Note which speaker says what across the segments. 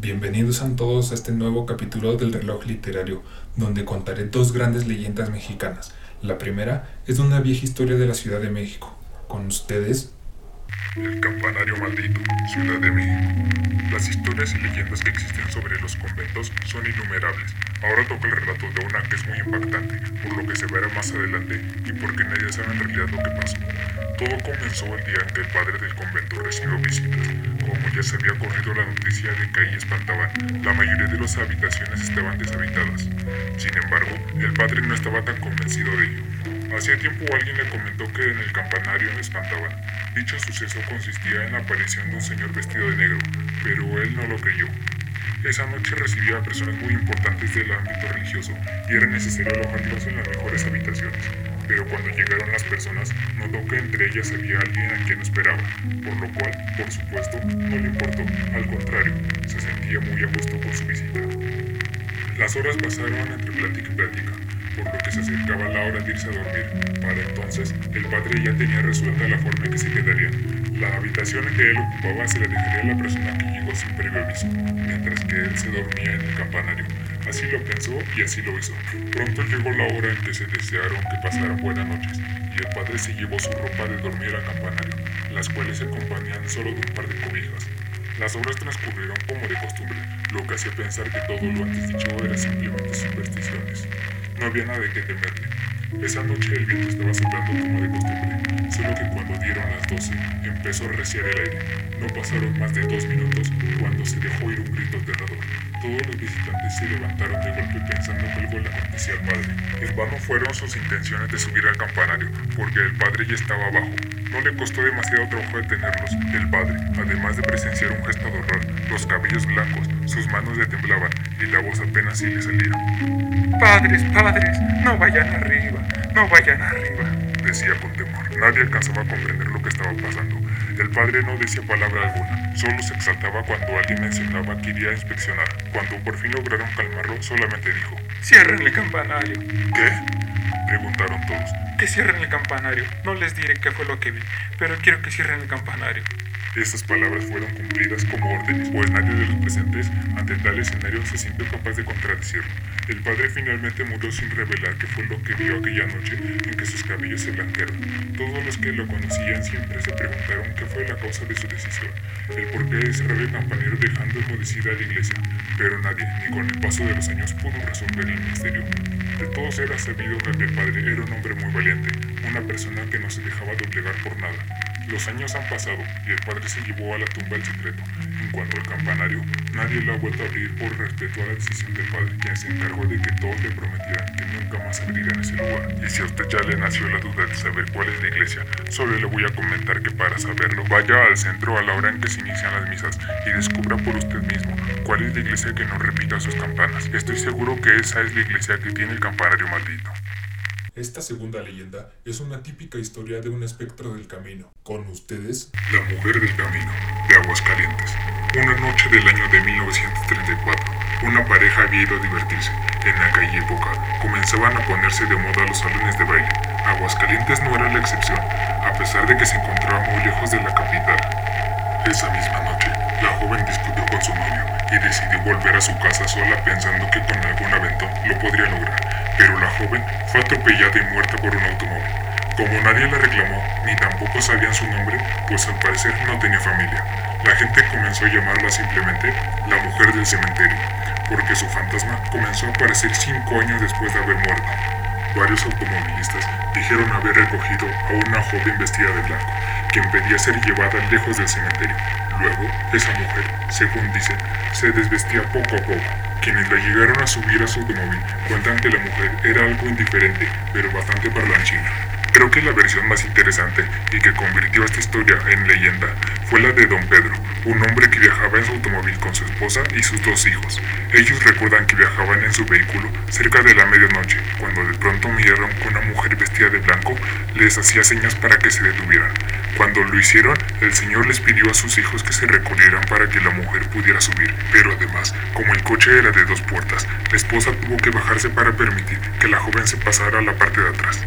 Speaker 1: Bienvenidos a todos a este nuevo capítulo del reloj literario, donde contaré dos grandes leyendas mexicanas. La primera es de una vieja historia de la Ciudad de México. Con ustedes,
Speaker 2: el campanario maldito, Ciudad de México. Las historias y leyendas que existen sobre los conventos son innumerables. Ahora toca el relato de una que es muy impactante, por lo que se verá más adelante y porque nadie sabe en realidad lo que pasó. Todo comenzó el día en que el padre del convento recibió visitas. Ya se había corrido la noticia de que ahí espantaban, la mayoría de las habitaciones estaban deshabitadas. Sin embargo, el padre no estaba tan convencido de ello. Hacía tiempo alguien le comentó que en el campanario espantaban. Dicho suceso consistía en la aparición de un señor vestido de negro, pero él no lo creyó. Esa noche recibía a personas muy importantes del ámbito religioso y era necesario alojarlos en las mejores habitaciones. Pero cuando llegaron las personas, notó que entre ellas había alguien a quien esperaba, por lo cual, por supuesto, no le importó. Al contrario, se sentía muy a gusto con su visita. Las horas pasaron entre plática y plática por lo que se acercaba la hora de irse a dormir. Para entonces, el padre ya tenía resuelta la forma en que se quedaría. La habitación que él ocupaba se la dejaría a la persona que llegó sin previo aviso, mientras que él se dormía en el campanario. Así lo pensó y así lo hizo. Pronto llegó la hora en que se desearon que pasaran buenas noches, y el padre se llevó su ropa de dormir al campanario, las cuales se acompañaban solo de un par de cobijas. Las horas transcurrieron como de costumbre, lo que hacía pensar que todo lo antes dicho era simplemente supersticiones. No había nada de qué temerle. Esa noche el viento estaba soplando como de costumbre, solo que cuando dieron las doce empezó a reciar el aire. No pasaron más de dos minutos cuando se dejó ir un grito. Todos los visitantes se levantaron de golpe pensando que algo le acontecía al padre. En vano fueron sus intenciones de subir al campanario, porque el padre ya estaba abajo. No le costó demasiado trabajo detenerlos. El padre, además de presenciar un gesto de horror, los cabellos blancos, sus manos le temblaban y la voz apenas si le salía.
Speaker 3: Padres, padres, no vayan arriba, no vayan arriba,
Speaker 2: decía con temor. Nadie alcanzaba a comprender lo que estaba pasando. El padre no decía palabra alguna, solo se exaltaba cuando alguien mencionaba que iría a inspeccionar. Cuando por fin lograron calmarlo, solamente dijo:
Speaker 3: Cierren el campanario.
Speaker 2: ¿Qué? preguntaron todos.
Speaker 3: Que cierren el campanario. No les diré qué fue lo que vi, pero quiero que cierren el campanario.
Speaker 2: Estas palabras fueron cumplidas como órdenes, pues nadie de los presentes ante tal escenario se sintió capaz de contradecirlo. El padre finalmente murió sin revelar qué fue lo que vio aquella noche en que sus cabellos se blanquearon. Todos los que lo conocían siempre se preguntaron qué fue la causa de su decisión, el porqué de cerrar el campanero dejando enmudecida a la iglesia, pero nadie, ni con el paso de los años, pudo resolver el misterio. De todos era sabido que aquel padre era un hombre muy valiente, una persona que no se dejaba doblegar por nada. Los años han pasado y el padre se llevó a la tumba el secreto. En cuanto al campanario, nadie lo ha vuelto a abrir por respeto a la decisión del padre, quien se encargó de que todos le prometieran que nunca más abrirían ese lugar. Y si a usted ya le nació la duda de saber cuál es la iglesia, solo le voy a comentar que para saberlo, vaya al centro a la hora en que se inician las misas y descubra por usted mismo cuál es la iglesia que no repita sus campanas. Estoy seguro que esa es la iglesia que tiene el campanario maldito.
Speaker 1: Esta segunda leyenda es una típica historia de un espectro del camino. Con ustedes,
Speaker 2: La mujer del camino, de Aguascalientes. Una noche del año de 1934, una pareja había ido a divertirse. En aquella época comenzaban a ponerse de moda los salones de baile. Aguascalientes no era la excepción, a pesar de que se encontraba muy lejos de la capital. Esa misma noche, la joven discutió con su novio y decidió volver a su casa sola pensando que con algún aventón lo podría lograr, pero la joven fue atropellada y muerta por un automóvil. Como nadie la reclamó, ni tampoco sabían su nombre, pues al parecer no tenía familia. La gente comenzó a llamarla simplemente la mujer del cementerio, porque su fantasma comenzó a aparecer cinco años después de haber muerto. Varios automovilistas dijeron haber recogido a una joven vestida de blanco, quien pedía ser llevada lejos del cementerio. Luego, esa mujer, según dicen, se desvestía poco a poco. Quienes la llegaron a subir a su automóvil cuentan que la mujer era algo indiferente, pero bastante parlanchina. Creo que la versión más interesante y que convirtió esta historia en leyenda fue la de Don Pedro, un hombre que viajaba en su automóvil con su esposa y sus dos hijos. Ellos recuerdan que viajaban en su vehículo cerca de la medianoche, cuando de pronto miraron que una mujer vestida de blanco les hacía señas para que se detuvieran. Cuando lo hicieron, el señor les pidió a sus hijos que se recorrieran para que la mujer pudiera subir, pero además, como el coche era de dos puertas, la esposa tuvo que bajarse para permitir que la joven se pasara a la parte de atrás.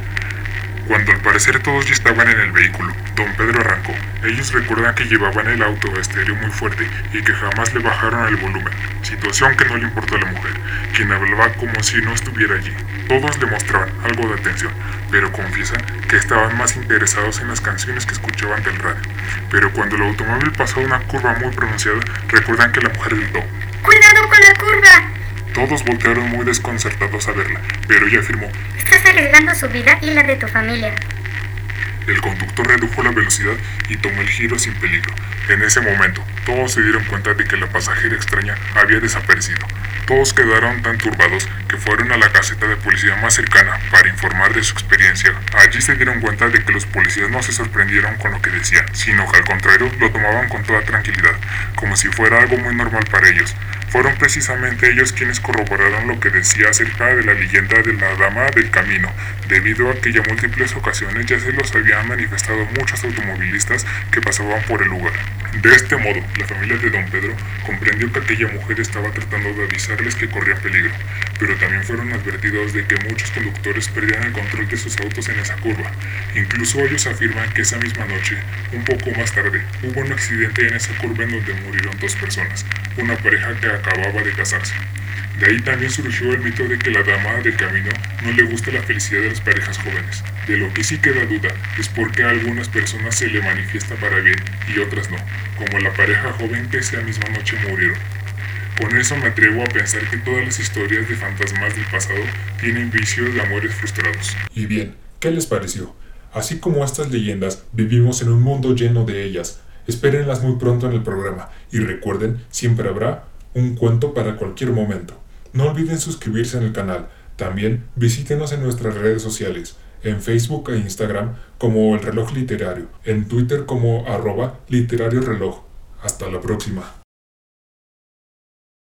Speaker 2: Cuando al parecer todos ya estaban en el vehículo, don Pedro arrancó. Ellos recuerdan que llevaban el auto a estéreo muy fuerte y que jamás le bajaron el volumen, situación que no le importó a la mujer, quien hablaba como si no estuviera allí. Todos le mostraban algo de atención, pero confiesan que estaban más interesados en las canciones que escuchaban del radio. Pero cuando el automóvil pasó una curva muy pronunciada, recuerdan que la mujer gritó,
Speaker 4: ¡Cuidado con la curva!
Speaker 2: Todos voltearon muy desconcertados a verla, pero ella afirmó,
Speaker 4: Estás arriesgando su vida y la de tu familia.
Speaker 2: El conductor redujo la velocidad y tomó el giro sin peligro. En ese momento, todos se dieron cuenta de que la pasajera extraña había desaparecido. Todos quedaron tan turbados que fueron a la caseta de policía más cercana para informar de su experiencia. Allí se dieron cuenta de que los policías no se sorprendieron con lo que decían, sino que al contrario lo tomaban con toda tranquilidad, como si fuera algo muy normal para ellos. Fueron precisamente ellos quienes corroboraron lo que decía acerca de la leyenda de la Dama del Camino, debido a que ya múltiples ocasiones ya se los habían manifestado muchos automovilistas que pasaban por el lugar. De este modo, la familia de don Pedro comprendió que aquella mujer estaba tratando de avisarles que corrían peligro, pero también fueron advertidos de que muchos conductores perdían el control de sus autos en esa curva. Incluso ellos afirman que esa misma noche, un poco más tarde, hubo un accidente en esa curva en donde murieron dos personas, una pareja que acababa de casarse. De ahí también surgió el mito de que la dama del camino no le gusta la felicidad de las parejas jóvenes. De lo que sí queda duda es por qué a algunas personas se le manifiesta para bien y otras no, como la pareja joven que esa misma noche murieron. Con eso me atrevo a pensar que todas las historias de fantasmas del pasado tienen vicios de amores frustrados.
Speaker 1: Y bien, ¿qué les pareció? Así como estas leyendas, vivimos en un mundo lleno de ellas. Espérenlas muy pronto en el programa y recuerden, siempre habrá un cuento para cualquier momento. No olviden suscribirse en el canal. También visítenos en nuestras redes sociales, en Facebook e Instagram como El Reloj Literario, en Twitter como arroba literario reloj. Hasta la próxima.